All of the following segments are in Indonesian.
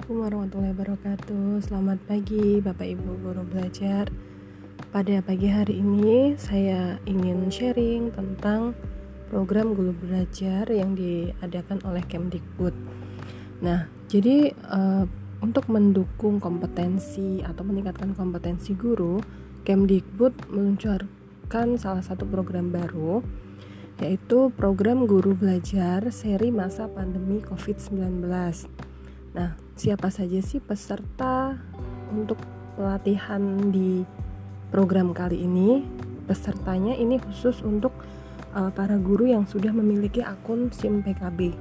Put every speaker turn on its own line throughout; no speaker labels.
Assalamualaikum warahmatullahi wabarakatuh. Selamat pagi Bapak Ibu Guru Belajar. Pada pagi hari ini saya ingin sharing tentang program Guru Belajar yang diadakan oleh Kemdikbud. Nah, jadi uh, untuk mendukung kompetensi atau meningkatkan kompetensi guru Kemdikbud meluncurkan salah satu program baru yaitu program guru belajar seri masa pandemi COVID-19 Nah, siapa saja sih peserta untuk pelatihan di program kali ini? Pesertanya ini khusus untuk uh, para guru yang sudah memiliki akun SIM PKB.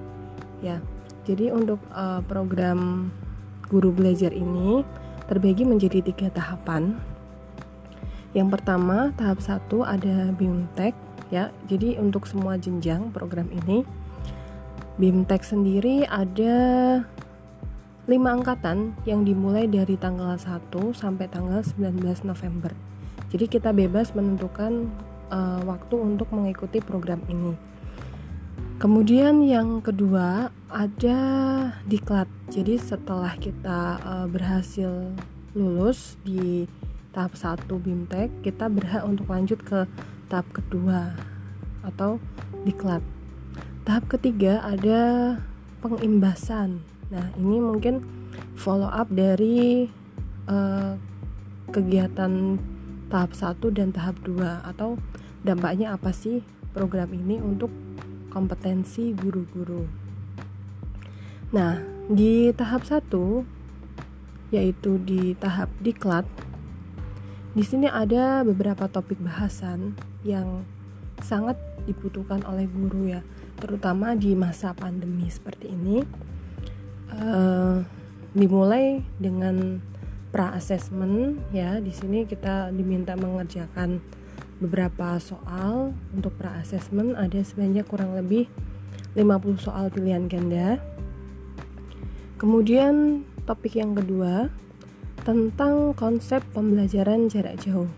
Ya. Jadi untuk uh, program guru belajar ini terbagi menjadi tiga tahapan. Yang pertama, tahap satu ada BIMTEK ya. Jadi untuk semua jenjang program ini BIMTEK sendiri ada lima angkatan yang dimulai dari tanggal 1 sampai tanggal 19 November. Jadi kita bebas menentukan uh, waktu untuk mengikuti program ini. Kemudian yang kedua ada diklat. Jadi setelah kita uh, berhasil lulus di tahap 1 BIMTEK, kita berhak untuk lanjut ke tahap kedua atau diklat. Tahap ketiga ada pengimbasan. Nah, ini mungkin follow up dari uh, kegiatan tahap 1 dan tahap 2 atau dampaknya apa sih program ini untuk kompetensi guru-guru. Nah, di tahap 1 yaitu di tahap diklat di sini ada beberapa topik bahasan yang sangat dibutuhkan oleh guru ya, terutama di masa pandemi seperti ini uh, dimulai dengan pra assessment ya. Di sini kita diminta mengerjakan beberapa soal. Untuk pra assessment ada sebanyak kurang lebih 50 soal pilihan ganda. Kemudian topik yang kedua tentang konsep pembelajaran jarak jauh.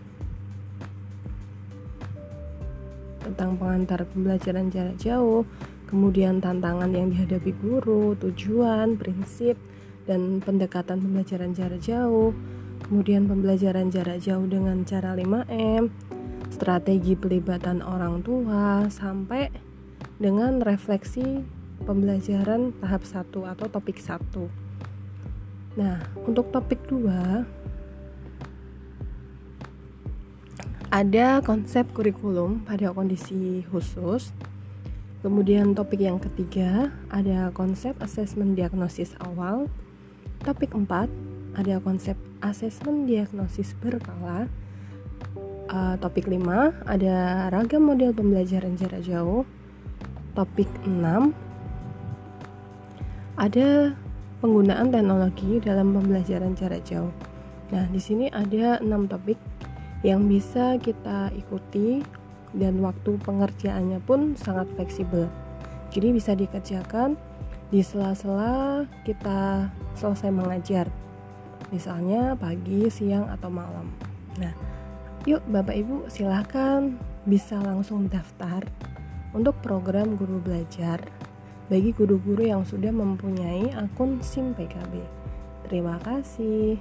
Tentang pengantar pembelajaran jarak jauh kemudian tantangan yang dihadapi guru, tujuan, prinsip, dan pendekatan pembelajaran jarak jauh, kemudian pembelajaran jarak jauh dengan cara 5M, strategi pelibatan orang tua, sampai dengan refleksi pembelajaran tahap 1 atau topik 1. Nah, untuk topik 2 ada konsep kurikulum pada kondisi khusus Kemudian topik yang ketiga ada konsep asesmen diagnosis awal. Topik 4 ada konsep asesmen diagnosis berkala. Uh, topik 5 ada ragam model pembelajaran jarak jauh. Topik 6 ada penggunaan teknologi dalam pembelajaran jarak jauh. Nah, di sini ada 6 topik yang bisa kita ikuti dan waktu pengerjaannya pun sangat fleksibel. Jadi bisa dikerjakan di sela-sela kita selesai mengajar. Misalnya pagi, siang, atau malam. Nah, yuk Bapak Ibu silahkan bisa langsung daftar untuk program guru belajar bagi guru-guru yang sudah mempunyai akun SIM PKB. Terima kasih.